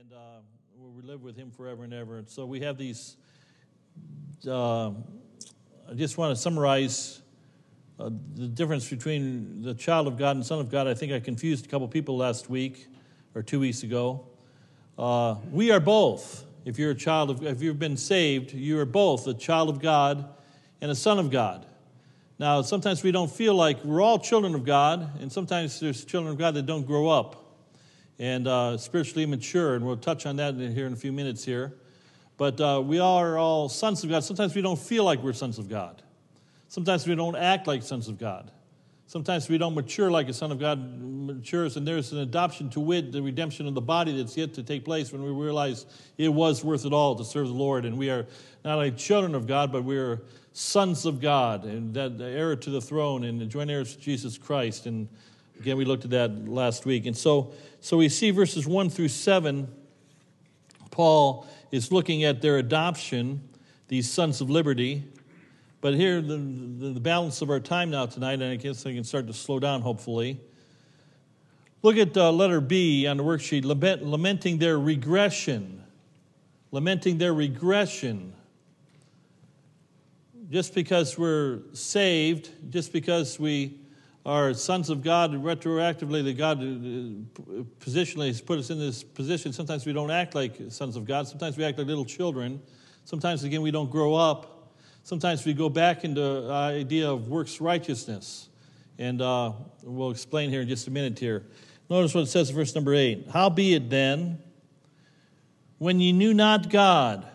and uh, we live with Him forever and ever. And so we have these. Uh, I just want to summarize uh, the difference between the child of God and son of God. I think I confused a couple people last week or two weeks ago. Uh, we are both. If you're a child of, if you've been saved, you are both a child of God and a son of God. Now, sometimes we don't feel like we're all children of God, and sometimes there's children of God that don't grow up and uh, spiritually mature, and we'll touch on that here in a few minutes here. But uh, we are all sons of God. Sometimes we don't feel like we're sons of God. Sometimes we don't act like sons of God. Sometimes we don't mature like a son of God matures, and there's an adoption to wit, the redemption of the body that's yet to take place when we realize it was worth it all to serve the Lord. And we are not only children of God, but we are sons of God, and that the heir to the throne, and the joint heirs to Jesus Christ. And again, we looked at that last week. And so, so we see verses 1 through 7, Paul is looking at their adoption, these sons of liberty. But here, the, the, the balance of our time now tonight, and I guess I can start to slow down hopefully. Look at uh, letter B on the worksheet lament, lamenting their regression. Lamenting their regression. Just because we're saved, just because we are sons of God retroactively, that God uh, positionally has put us in this position. Sometimes we don't act like sons of God. Sometimes we act like little children. Sometimes, again, we don't grow up. Sometimes we go back into the idea of works righteousness. And uh, we'll explain here in just a minute here. Notice what it says in verse number 8. How be it then, when ye knew not God?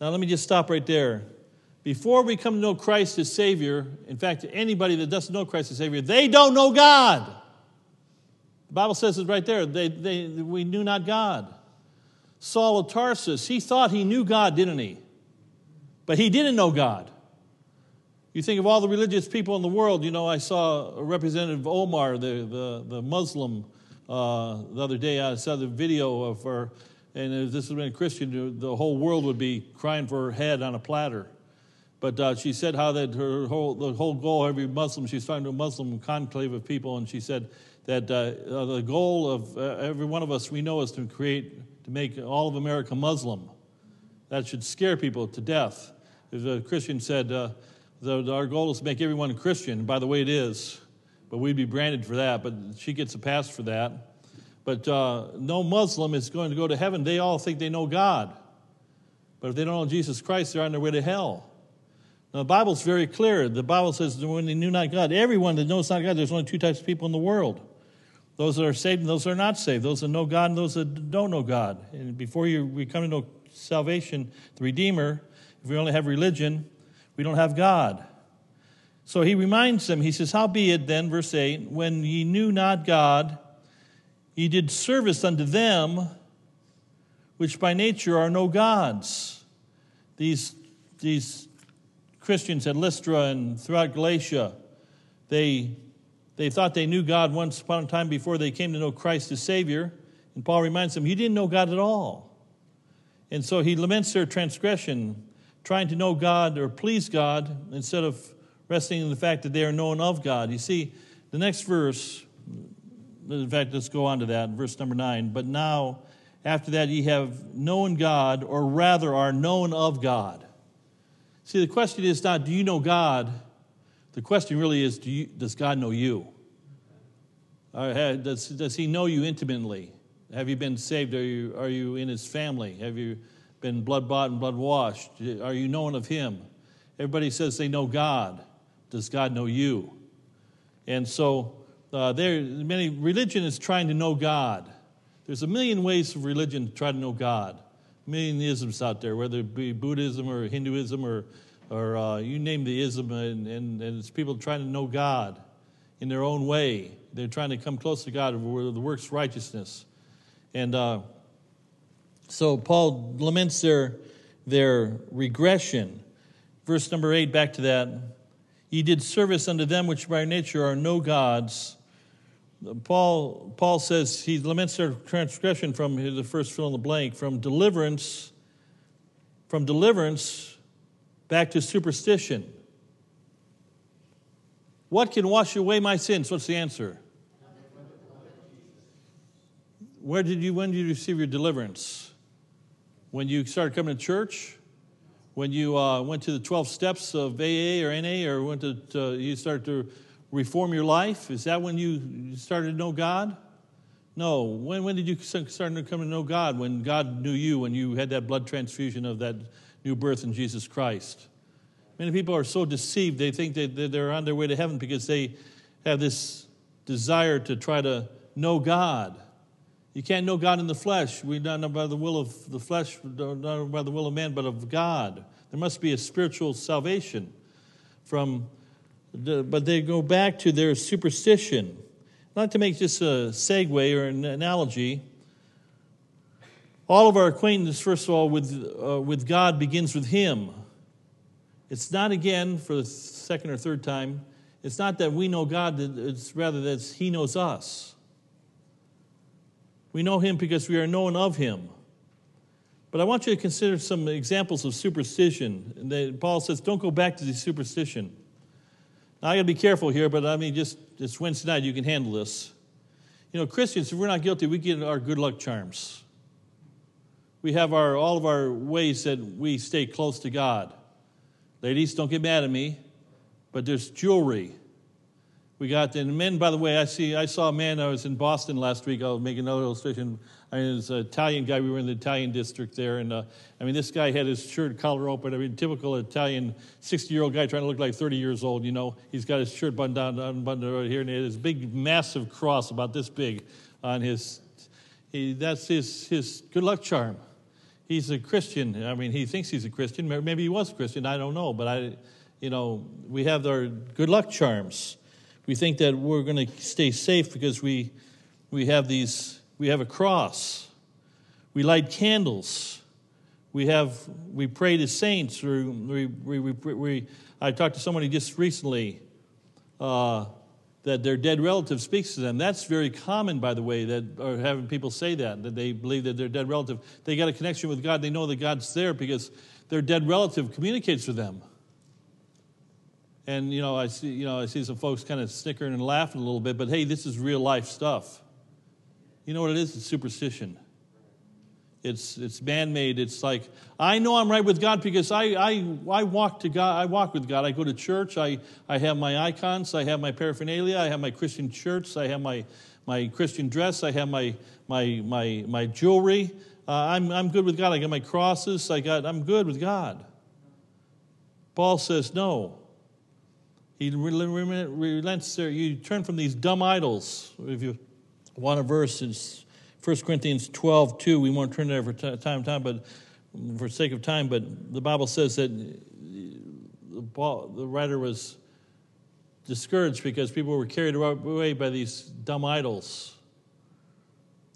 Now, let me just stop right there. Before we come to know Christ as Savior, in fact, anybody that doesn't know Christ as Savior, they don't know God. The Bible says it right there. They, they, we knew not God. Saul of Tarsus, he thought he knew God, didn't he? But he didn't know God. You think of all the religious people in the world. You know, I saw a representative Omar, the, the, the Muslim, uh, the other day. I saw the video of her, and if this had been a Christian, the whole world would be crying for her head on a platter. But uh, she said how that her whole, the whole goal, every Muslim, she's talking to a Muslim conclave of people, and she said that uh, uh, the goal of uh, every one of us we know is to create, to make all of America Muslim. That should scare people to death. As a Christian said, uh, the, our goal is to make everyone Christian. By the way, it is, but we'd be branded for that. But she gets a pass for that. But no Muslim is going to go to heaven. They all think they know God. But if they don't know Jesus Christ, they're on their way to hell. Now, the Bible's very clear. The Bible says when they knew not God, everyone that knows not God, there's only two types of people in the world those that are saved and those that are not saved, those that know God and those that don't know God. And before you, we come to know salvation, the Redeemer, if we only have religion, we don't have God. So he reminds them, he says, Howbeit then, verse 8, when ye knew not God, ye did service unto them which by nature are no gods. These, these Christians at Lystra and throughout Galatia, they, they thought they knew God once upon a time before they came to know Christ as Savior. And Paul reminds them, You didn't know God at all. And so he laments their transgression, trying to know God or please God instead of resting in the fact that they are known of God. You see, the next verse, in fact, let's go on to that, verse number nine. But now, after that, ye have known God, or rather are known of God. See, the question is not, do you know God? The question really is, do you, does God know you? does, does He know you intimately? Have you been saved? Are you, are you in His family? Have you been blood bought and blood washed? Are you known of Him? Everybody says they know God. Does God know you? And so, uh, there, many religion is trying to know God. There's a million ways of religion to try to know God million isms out there, whether it be Buddhism or Hinduism or, or uh, you name the ism, and, and, and it's people trying to know God in their own way. They're trying to come close to God with the works righteousness. And uh, so Paul laments their, their regression. Verse number eight, back to that. Ye did service unto them which by nature are no gods Paul, Paul says he laments their transgression from the first fill in the blank, from deliverance, from deliverance back to superstition. What can wash away my sins? What's the answer? where did you, when did you receive your deliverance? When you started coming to church? When you uh, went to the 12 steps of AA or NA or went to, to, you started to reform your life? Is that when you started to know God? No. When, when did you start to come to know God? When God knew you, when you had that blood transfusion of that new birth in Jesus Christ. Many people are so deceived, they think that they're on their way to heaven because they have this desire to try to know God. You can't know God in the flesh. We don't know by the will of the flesh, not by the will of man, but of God. There must be a spiritual salvation from, but they go back to their superstition. I'd to make just a segue or an analogy. All of our acquaintance, first of all, with, uh, with God begins with Him. It's not again for the second or third time. It's not that we know God, it's rather that He knows us. We know him because we are known of him. But I want you to consider some examples of superstition. Paul says, don't go back to the superstition. Now, I got to be careful here, but I mean, just it's Wednesday night, you can handle this. You know, Christians, if we're not guilty, we get our good luck charms. We have our, all of our ways that we stay close to God. Ladies, don't get mad at me, but there's jewelry we got the men. By the way, I see. I saw a man. I was in Boston last week. I'll make another illustration. I mean, it was an Italian guy. We were in the Italian district there, and uh, I mean, this guy had his shirt collar open. I mean, typical Italian sixty-year-old guy trying to look like thirty years old. You know, he's got his shirt buttoned down, unbuttoned right here, and he had this big, massive cross about this big on his. He, that's his his good luck charm. He's a Christian. I mean, he thinks he's a Christian. Maybe he was a Christian. I don't know, but I, you know, we have our good luck charms. We think that we're going to stay safe because we, we have these, we have a cross. We light candles. We have, we pray to saints. Or we, we, we, we, I talked to somebody just recently uh, that their dead relative speaks to them. That's very common, by the way, that or having people say that, that they believe that their dead relative, they got a connection with God. They know that God's there because their dead relative communicates with them. And you know, I see, you know, I see some folks kind of snickering and laughing a little bit, but hey, this is real life stuff. You know what it is? It's superstition. It's it's man-made. It's like I know I'm right with God because I I I walk to God. I walk with God. I go to church. I I have my icons. I have my paraphernalia. I have my Christian shirts. I have my my Christian dress. I have my my my my jewelry. Uh, I'm I'm good with God. I got my crosses. I got I'm good with God. Paul says no. He relents there. You turn from these dumb idols. If you want a verse, it's 1 Corinthians 12, 2. We won't turn there for time, time, but for sake of time, but the Bible says that uh, the, the writer was discouraged because people were carried away by these dumb idols.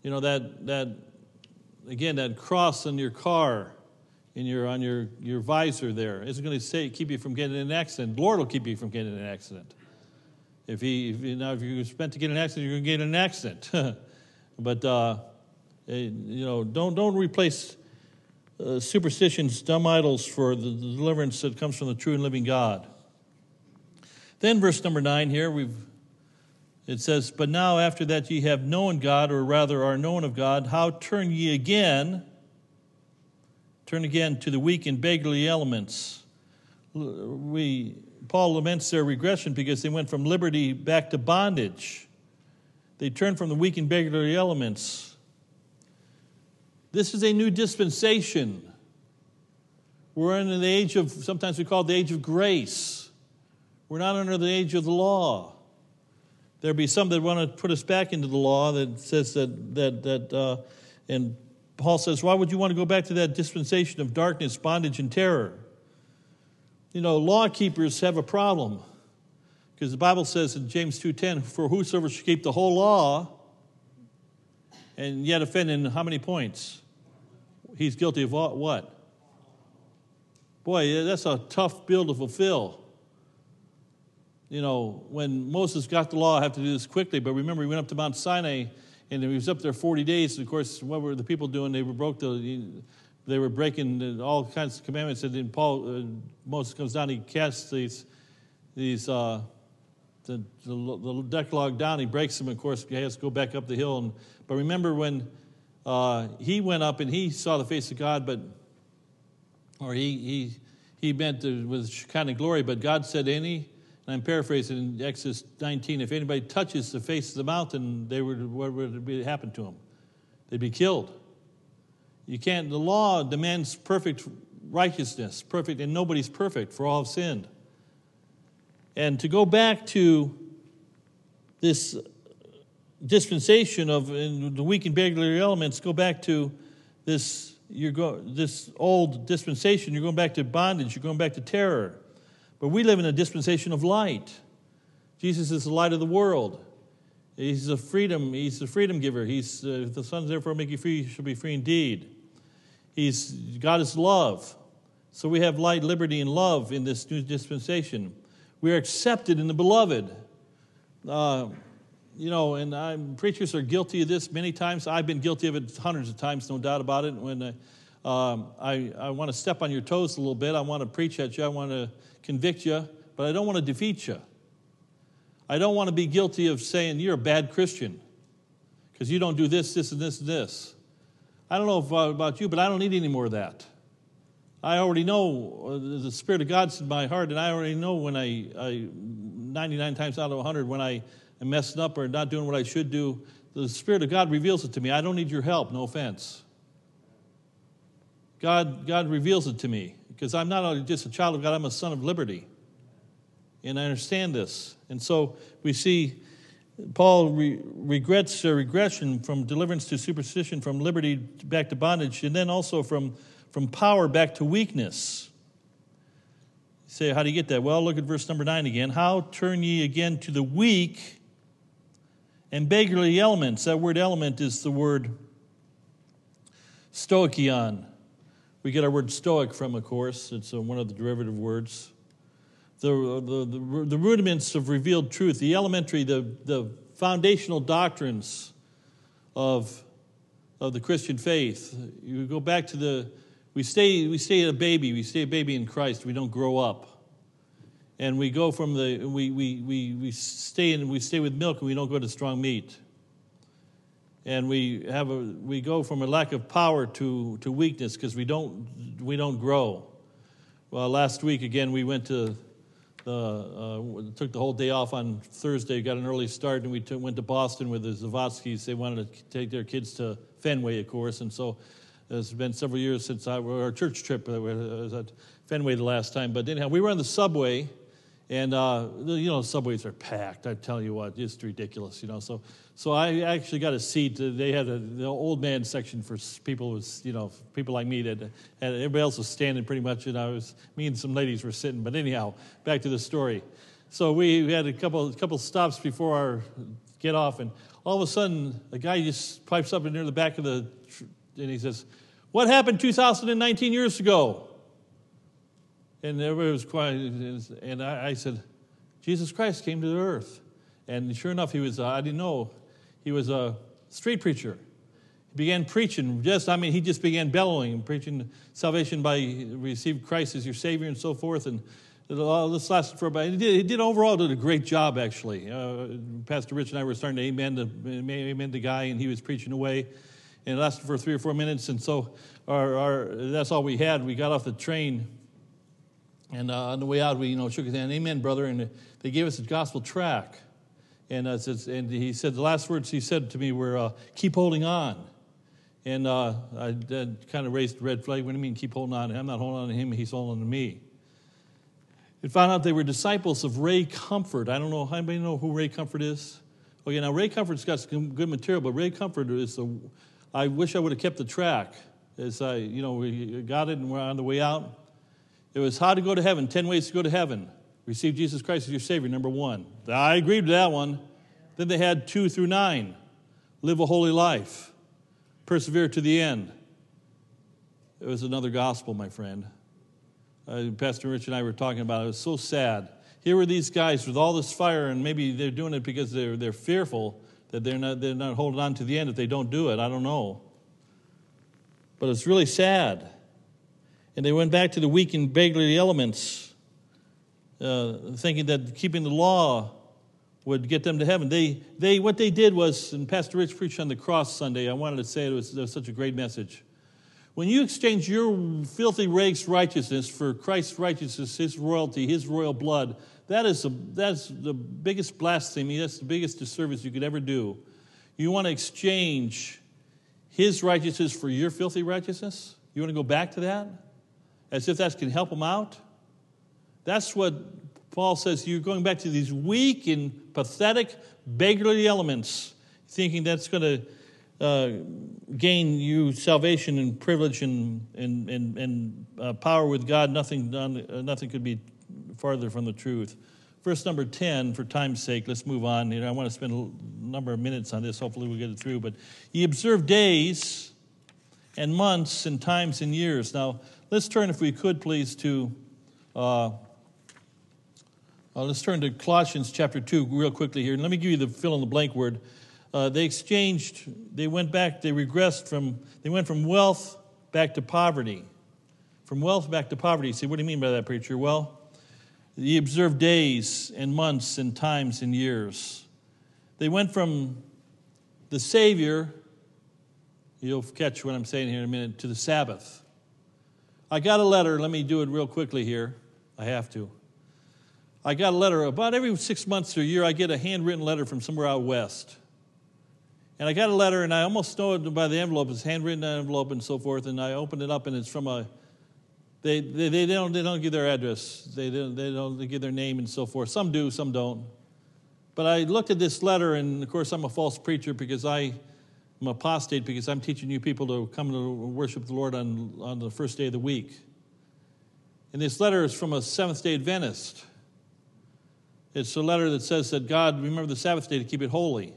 You know, that, that again, that cross on your car in your, on your, your visor there isn't going to say, keep you from getting an accident. The Lord will keep you from getting an accident. If, he, if, you, know, if you're spent to get an accident, you're going to get an accident. but, uh, eh, you know, don't, don't replace uh, superstitions, dumb idols for the deliverance that comes from the true and living God. Then, verse number nine here, we've it says, But now after that ye have known God, or rather are known of God, how turn ye again Turn again to the weak and beggarly elements. We, Paul laments their regression because they went from liberty back to bondage. They turned from the weak and beggarly elements. This is a new dispensation. We're in the age of, sometimes we call it the age of grace. We're not under the age of the law. There'll be some that want to put us back into the law that says that, that, that uh, and Paul says, Why would you want to go back to that dispensation of darkness, bondage, and terror? You know, law keepers have a problem because the Bible says in James 2:10, "For whosoever should keep the whole law and yet offend in how many points? He's guilty of what? Boy, that's a tough bill to fulfill. You know, when Moses got the law, I have to do this quickly, but remember, he went up to Mount Sinai and he was up there 40 days. And of course, what were the people doing? They were broke the, they were breaking all kinds of commandments. And then Paul, uh, Moses comes down, he casts these, these uh, the, the, the, Decalogue down, he breaks them. Of course, he has to go back up the hill. And, but remember when uh, he went up and he saw the face of God, but, or he, he, he meant with Shekinah glory, but God said, any, I'm paraphrasing in Exodus 19, if anybody touches the face of the mountain, they would, what would happen to them? They'd be killed. You can't, the law demands perfect righteousness, perfect, and nobody's perfect, for all have sinned. And to go back to this dispensation of the weak and beggarly elements, go back to this, you're go, this old dispensation, you're going back to bondage, you're going back to terror. But we live in a dispensation of light. Jesus is the light of the world. He's a freedom. He's the freedom giver. He's uh, the Son's therefore make you free. You shall be free indeed. He's God is love. So we have light, liberty, and love in this new dispensation. We are accepted in the beloved. Uh, you know, and I'm, preachers are guilty of this many times. I've been guilty of it hundreds of times, no doubt about it. When uh, um, I, I want to step on your toes a little bit, I want to preach at you, I want to convict you, but I don't want to defeat you. I don't want to be guilty of saying you're a bad Christian because you don't do this, this, and this, and this. I don't know if, uh, about you, but I don't need any more of that. I already know uh, the Spirit of God's in my heart, and I already know when I, I 99 times out of 100, when I am messing up or not doing what I should do, the Spirit of God reveals it to me. I don't need your help, no offense. God, God reveals it to me because I'm not only just a child of God, I'm a son of liberty. And I understand this. And so we see Paul re- regrets a regression from deliverance to superstition, from liberty back to bondage, and then also from, from power back to weakness. You say, how do you get that? Well, look at verse number nine again. How turn ye again to the weak and beggarly elements? That word element is the word stoichion. We get our word stoic from, of course. It's uh, one of the derivative words. The, the, the, the, rudiments of revealed truth, the elementary, the, the foundational doctrines of, of the Christian faith. You go back to the, we stay, we stay a baby, we stay a baby in Christ, we don't grow up. And we go from the, we, we, we, we stay in, we stay with milk and we don't go to strong meat and we have a we go from a lack of power to to weakness because we don't we don't grow. Well last week again we went to the uh, took the whole day off on thursday got an early start and we took, went to boston with the zavatskis they wanted to take their kids to fenway of course and so it's been several years since I, our church trip uh, was at fenway the last time but anyhow we were on the subway and uh, you know subways are packed i tell you what it's ridiculous you know so so I actually got a seat. They had a, the old man section for people was you know people like me that and everybody else was standing pretty much, and I was me and some ladies were sitting. But anyhow, back to the story. So we had a couple couple stops before our get off, and all of a sudden a guy just pipes up near the back of the and he says, "What happened 2019 years ago?" And everybody was quiet, and I, I said, "Jesus Christ came to the earth." And sure enough, he was, uh, I didn't know, he was a street preacher. He began preaching, just, I mean, he just began bellowing, and preaching salvation by receive Christ as your Savior and so forth. And this lasted for about, he did, he did overall did a great job, actually. Uh, Pastor Rich and I were starting to amen the, amen the guy, and he was preaching away. And it lasted for three or four minutes. And so our, our, that's all we had. We got off the train. And uh, on the way out, we you know, shook his hand, Amen, brother. And they gave us a gospel track. And, uh, and he said, the last words he said to me were, uh, keep holding on. And uh, I kind of raised the red flag. What do you mean, keep holding on? I'm not holding on to him, he's holding on to me. And found out they were disciples of Ray Comfort. I don't know, anybody know who Ray Comfort is? Okay, now Ray Comfort's got some good material, but Ray Comfort is the, I wish I would have kept the track. As I, you know, we got it and we're on the way out. It was how to go to heaven, 10 ways to go to heaven. Receive Jesus Christ as your Savior, number one. I agreed with that one. Then they had two through nine. Live a holy life. Persevere to the end. It was another gospel, my friend. Uh, Pastor Rich and I were talking about it. It was so sad. Here were these guys with all this fire, and maybe they're doing it because they're, they're fearful that they're not, they're not holding on to the end if they don't do it. I don't know. But it's really sad. And they went back to the weak and beggarly elements uh, thinking that keeping the law would get them to heaven. They, they, what they did was, and Pastor Rich preached on the cross Sunday. I wanted to say it was, it was such a great message. When you exchange your filthy rags righteousness for Christ's righteousness, his royalty, his royal blood, that is a, that's the biggest blasphemy, that's the biggest disservice you could ever do. You want to exchange his righteousness for your filthy righteousness? You want to go back to that? As if that can help him out? That's what Paul says. You're going back to these weak and pathetic, beggarly elements, thinking that's going to uh, gain you salvation and privilege and, and, and, and uh, power with God. Nothing, uh, nothing could be farther from the truth. Verse number 10, for time's sake, let's move on. You know, I want to spend a number of minutes on this. Hopefully, we'll get it through. But ye observe days and months and times and years. Now, let's turn, if we could, please, to. Uh, uh, let's turn to Colossians chapter 2 real quickly here. And let me give you the fill in the blank word. Uh, they exchanged, they went back, they regressed from, they went from wealth back to poverty. From wealth back to poverty. See, what do you mean by that, preacher? Well, he observed days and months and times and years. They went from the Savior, you'll catch what I'm saying here in a minute, to the Sabbath. I got a letter, let me do it real quickly here. I have to. I got a letter about every six months or a year, I get a handwritten letter from somewhere out west. And I got a letter, and I almost know it by the envelope. It's handwritten envelope and so forth. And I opened it up, and it's from a they, they, they, don't, they don't give their address, they don't, they don't give their name and so forth. Some do, some don't. But I looked at this letter, and of course, I'm a false preacher because I am apostate because I'm teaching you people to come to worship the Lord on, on the first day of the week. And this letter is from a Seventh day Adventist. It's a letter that says that God, remember the Sabbath day to keep it holy.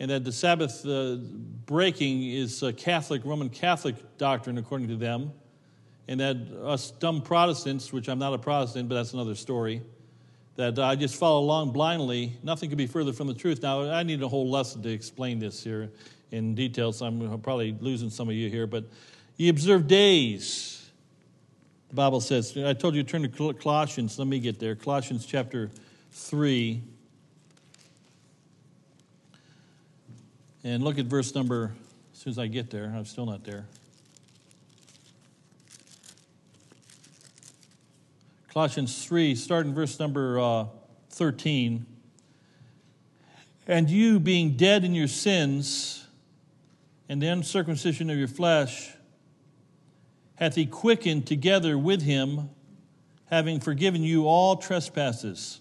And that the Sabbath uh, breaking is a Catholic, Roman Catholic doctrine, according to them and that us dumb Protestants, which I'm not a Protestant, but that's another story, that I just follow along blindly. Nothing could be further from the truth. Now, I need a whole lesson to explain this here in detail, so I'm probably losing some of you here. But you observe days, the Bible says. I told you to turn to Colossians. Let me get there. Colossians chapter 3. And look at verse number, as soon as I get there, I'm still not there. Colossians 3, starting verse number uh, 13. And you, being dead in your sins and the uncircumcision of your flesh, hath he quickened together with him, having forgiven you all trespasses.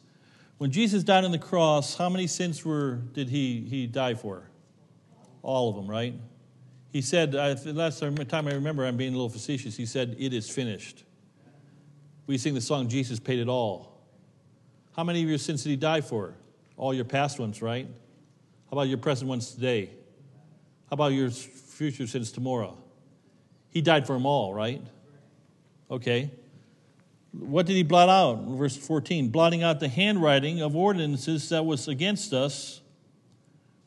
When Jesus died on the cross, how many sins were did he, he die for? All of them, right? He said, last time I remember, I'm being a little facetious, he said, It is finished. We sing the song, Jesus Paid It All. How many of your sins did he die for? All your past ones, right? How about your present ones today? How about your future sins tomorrow? He died for them all, right? Okay. What did he blot out? Verse 14 blotting out the handwriting of ordinances that was against us,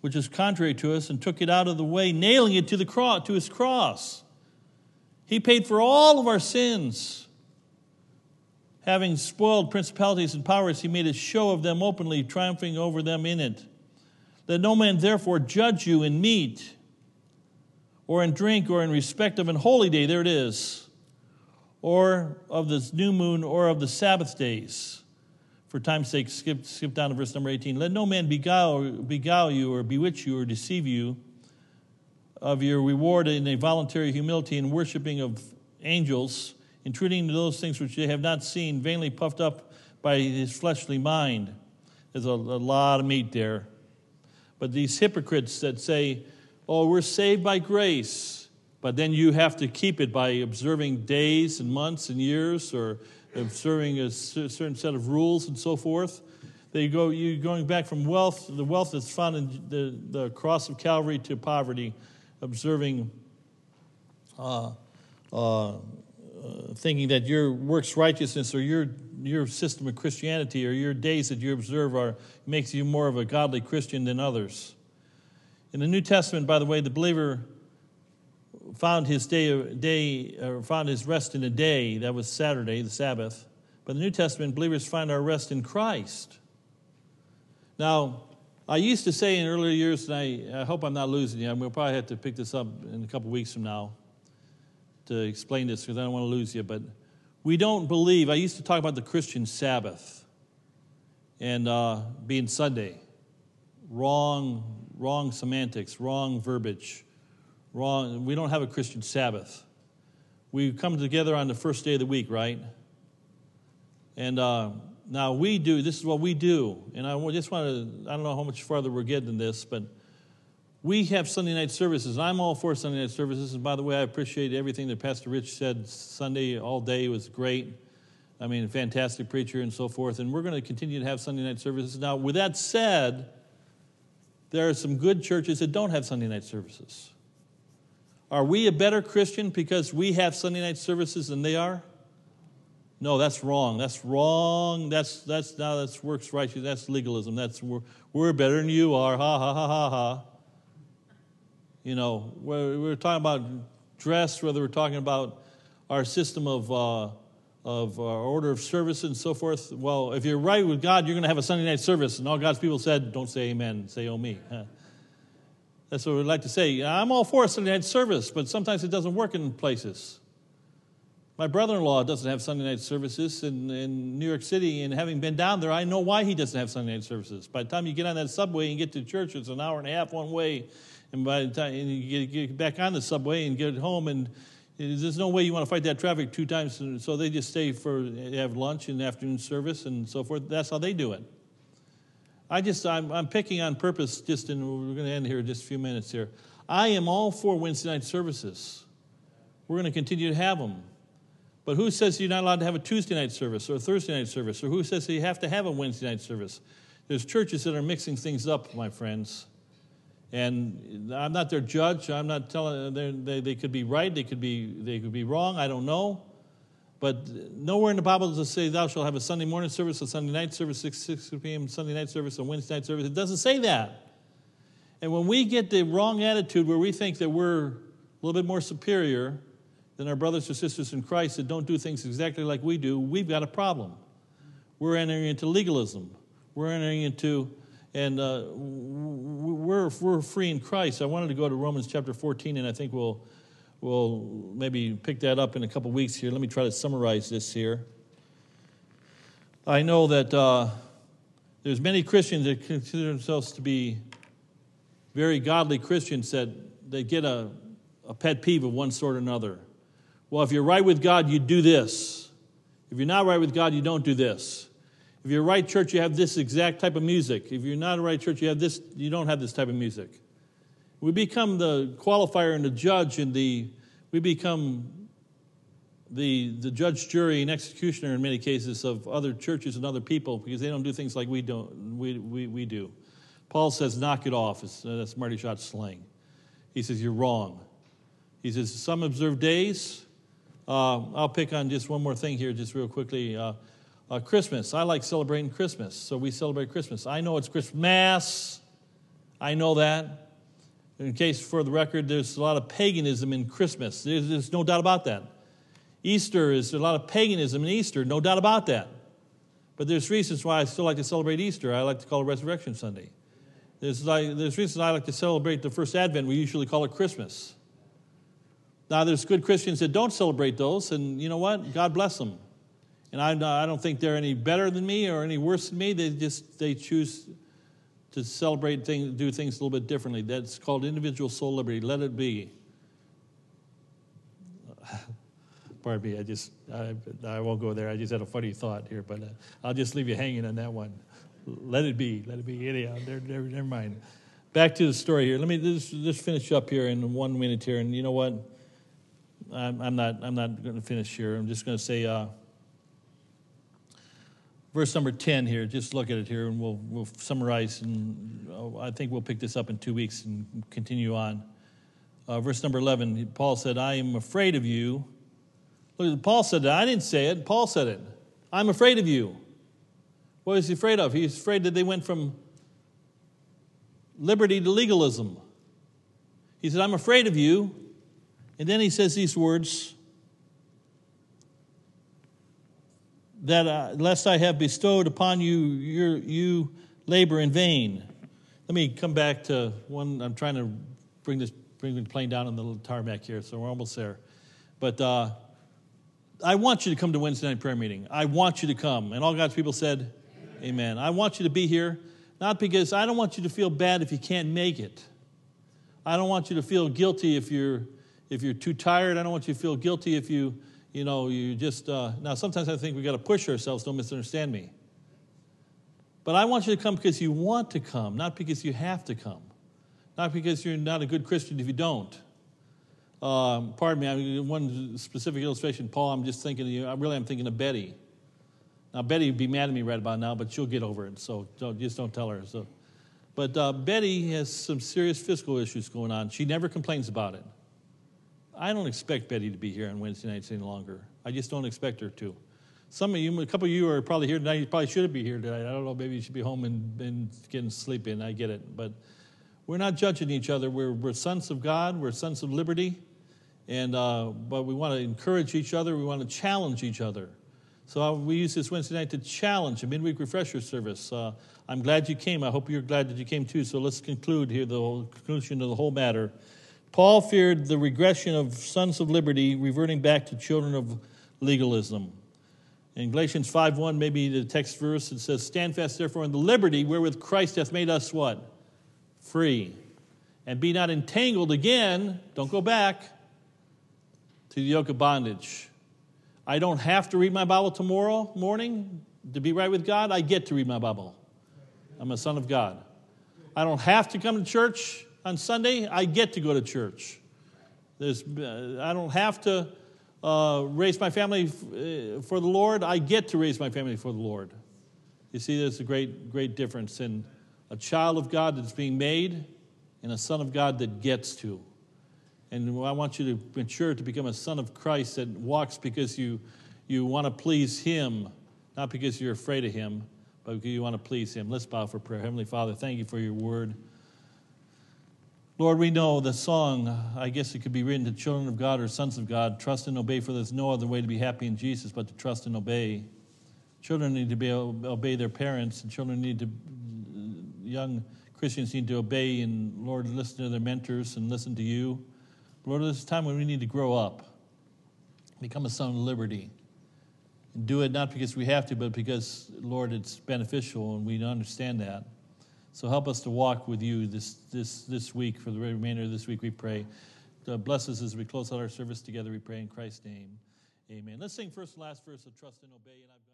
which is contrary to us, and took it out of the way, nailing it to, the cross, to his cross. He paid for all of our sins. Having spoiled principalities and powers, he made a show of them openly, triumphing over them in it. Let no man therefore judge you in meat, or in drink, or in respect of an holy day, there it is, or of the new moon, or of the Sabbath days. For time's sake, skip, skip down to verse number 18. Let no man beguile, beguile you, or bewitch you, or deceive you of your reward in a voluntary humility and worshiping of angels intruding into those things which they have not seen, vainly puffed up by his fleshly mind. There's a, a lot of meat there. But these hypocrites that say, oh, we're saved by grace, but then you have to keep it by observing days and months and years or observing a certain set of rules and so forth. They go, you're going back from wealth, the wealth that's found in the, the cross of Calvary to poverty, observing uh, uh, uh, thinking that your works righteousness or your your system of Christianity or your days that you observe are makes you more of a godly Christian than others. In the New Testament, by the way, the believer found his day, day or found his rest in a day that was Saturday, the Sabbath. But the New Testament, believers find our rest in Christ. Now, I used to say in earlier years, and I, I hope I'm not losing you. I we'll probably have to pick this up in a couple weeks from now to explain this because I don't want to lose you. But we don't believe, I used to talk about the Christian Sabbath and uh, being Sunday. Wrong, wrong semantics, wrong verbiage, wrong. We don't have a Christian Sabbath. We come together on the first day of the week, right? And uh, now we do, this is what we do. And I just want to, I don't know how much farther we're getting in this, but we have Sunday night services. I'm all for Sunday night services. And by the way, I appreciate everything that Pastor Rich said Sunday all day was great. I mean, fantastic preacher and so forth. And we're going to continue to have Sunday night services. Now, with that said, there are some good churches that don't have Sunday night services. Are we a better Christian because we have Sunday night services than they are? No, that's wrong. That's wrong. That's that's now that's works righteous. That's legalism. That's we're, we're better than you are. Ha ha ha ha ha. You know, we're, we're talking about dress, whether we're talking about our system of uh, of uh, order of service and so forth. Well, if you're right with God, you're going to have a Sunday night service, and all God's people said, "Don't say Amen. Say Oh me." Huh. That's what we'd like to say. I'm all for Sunday night service, but sometimes it doesn't work in places. My brother in law doesn't have Sunday night services in, in New York City, and having been down there, I know why he doesn't have Sunday night services. By the time you get on that subway and get to church, it's an hour and a half one way. And by the time you get, back on the subway and get home, and there's no way you want to fight that traffic two times. So they just stay for have lunch and afternoon service and so forth. That's how they do it. I just I'm, I'm picking on purpose. Just and we're going to end here in just a few minutes here. I am all for Wednesday night services. We're going to continue to have them. But who says you're not allowed to have a Tuesday night service or a Thursday night service? Or who says you have to have a Wednesday night service? There's churches that are mixing things up, my friends. And I'm not their judge. I'm not telling they, they could be right, they could be, they could be wrong. I don't know. But nowhere in the Bible does it say, Thou shalt have a Sunday morning service, a Sunday night service, 6, 6 p.m., Sunday night service, a Wednesday night service. It doesn't say that. And when we get the wrong attitude where we think that we're a little bit more superior, than our brothers or sisters in Christ that don't do things exactly like we do, we've got a problem. We're entering into legalism. We're entering into, and uh, we're, we're free in Christ. I wanted to go to Romans chapter 14, and I think we'll, we'll maybe pick that up in a couple weeks here. Let me try to summarize this here. I know that uh, there's many Christians that consider themselves to be very godly Christians that they get a, a pet peeve of one sort or another well, if you're right with God, you do this. If you're not right with God, you don't do this. If you're right church, you have this exact type of music. If you're not a right church, you have this, you don't have this type of music. We become the qualifier and the judge and the we become the, the judge, jury, and executioner in many cases of other churches and other people because they don't do things like we, don't, we, we, we do. Paul says, knock it off. It's, uh, that's Marty Shott's slang. He says, you're wrong. He says, some observe days, uh, I'll pick on just one more thing here, just real quickly. Uh, uh, Christmas. I like celebrating Christmas, so we celebrate Christmas. I know it's Christmas. Mass. I know that. In case for the record, there's a lot of paganism in Christmas. There's, there's no doubt about that. Easter is a lot of paganism in Easter, no doubt about that. But there's reasons why I still like to celebrate Easter. I like to call it Resurrection Sunday. There's, like, there's reasons I like to celebrate the first Advent. We usually call it Christmas. Now, there's good Christians that don't celebrate those, and you know what? God bless them. And I, I don't think they're any better than me or any worse than me. They just they choose to celebrate things, do things a little bit differently. That's called individual soul liberty. Let it be. Pardon me, I just I, I won't go there. I just had a funny thought here, but uh, I'll just leave you hanging on that one. Let it be. Let it be. Anyhow, never, never, never mind. Back to the story here. Let me just, just finish up here in one minute here. And you know what? I'm, I'm not, I'm not going to finish here. I'm just going to say uh, verse number 10 here. Just look at it here and we'll, we'll summarize. And uh, I think we'll pick this up in two weeks and continue on. Uh, verse number 11, Paul said, I am afraid of you. Look, Paul said that. I didn't say it. Paul said it. I'm afraid of you. What is he afraid of? He's afraid that they went from liberty to legalism. He said, I'm afraid of you and then he says these words that uh, lest I have bestowed upon you, your, you labor in vain. Let me come back to one. I'm trying to bring this bring the plane down on the tarmac here, so we're almost there. But uh, I want you to come to Wednesday night prayer meeting. I want you to come. And all God's people said, Amen. Amen. I want you to be here, not because I don't want you to feel bad if you can't make it. I don't want you to feel guilty if you're if you're too tired. I don't want you to feel guilty if you you know you just uh, now. Sometimes I think we got to push ourselves. Don't misunderstand me. But I want you to come because you want to come, not because you have to come. Not because you're not a good Christian if you don't. Um, pardon me, I mean, one specific illustration, Paul, I'm just thinking of you. I really am thinking of Betty. Now, Betty would be mad at me right about now, but she'll get over it, so don't, just don't tell her. So. But uh, Betty has some serious physical issues going on. She never complains about it. I don't expect Betty to be here on Wednesday nights any longer. I just don't expect her to. Some of you, a couple of you are probably here tonight. You probably should be here tonight. I don't know. Maybe you should be home and, and getting sleep in. I get it. But we're not judging each other. We're, we're sons of God. We're sons of liberty. And, uh, but we want to encourage each other. We want to challenge each other. So we use this Wednesday night to challenge a midweek refresher service. Uh, I'm glad you came. I hope you're glad that you came too. So let's conclude here the conclusion of the whole matter. Paul feared the regression of sons of liberty, reverting back to children of legalism. In Galatians 5.1, maybe the text verse, it says, Stand fast therefore in the liberty wherewith Christ hath made us what? Free. And be not entangled again, don't go back, to the yoke of bondage. I don't have to read my Bible tomorrow morning to be right with God. I get to read my Bible. I'm a son of God. I don't have to come to church on Sunday. I get to go to church. There's, uh, I don't have to uh, raise my family uh, for the Lord, I get to raise my family for the Lord. You see, there's a great, great difference in a child of God that's being made and a son of God that gets to. And I want you to mature to become a son of Christ that walks because you, you want to please Him, not because you're afraid of Him, but because you want to please Him. Let's bow for prayer. Heavenly Father, thank you for your word. Lord, we know the song, I guess it could be written to children of God or sons of God trust and obey, for there's no other way to be happy in Jesus but to trust and obey. Children need to be, obey their parents, and children need to, young Christians need to obey and, Lord, listen to their mentors and listen to you. Lord, this is a time when we need to grow up, become a son of liberty. And do it not because we have to, but because, Lord, it's beneficial and we understand that. So help us to walk with you this, this, this week. For the remainder of this week, we pray. Bless us as we close out our service together, we pray in Christ's name. Amen. Let's sing first and last verse of Trust and Obey. And I've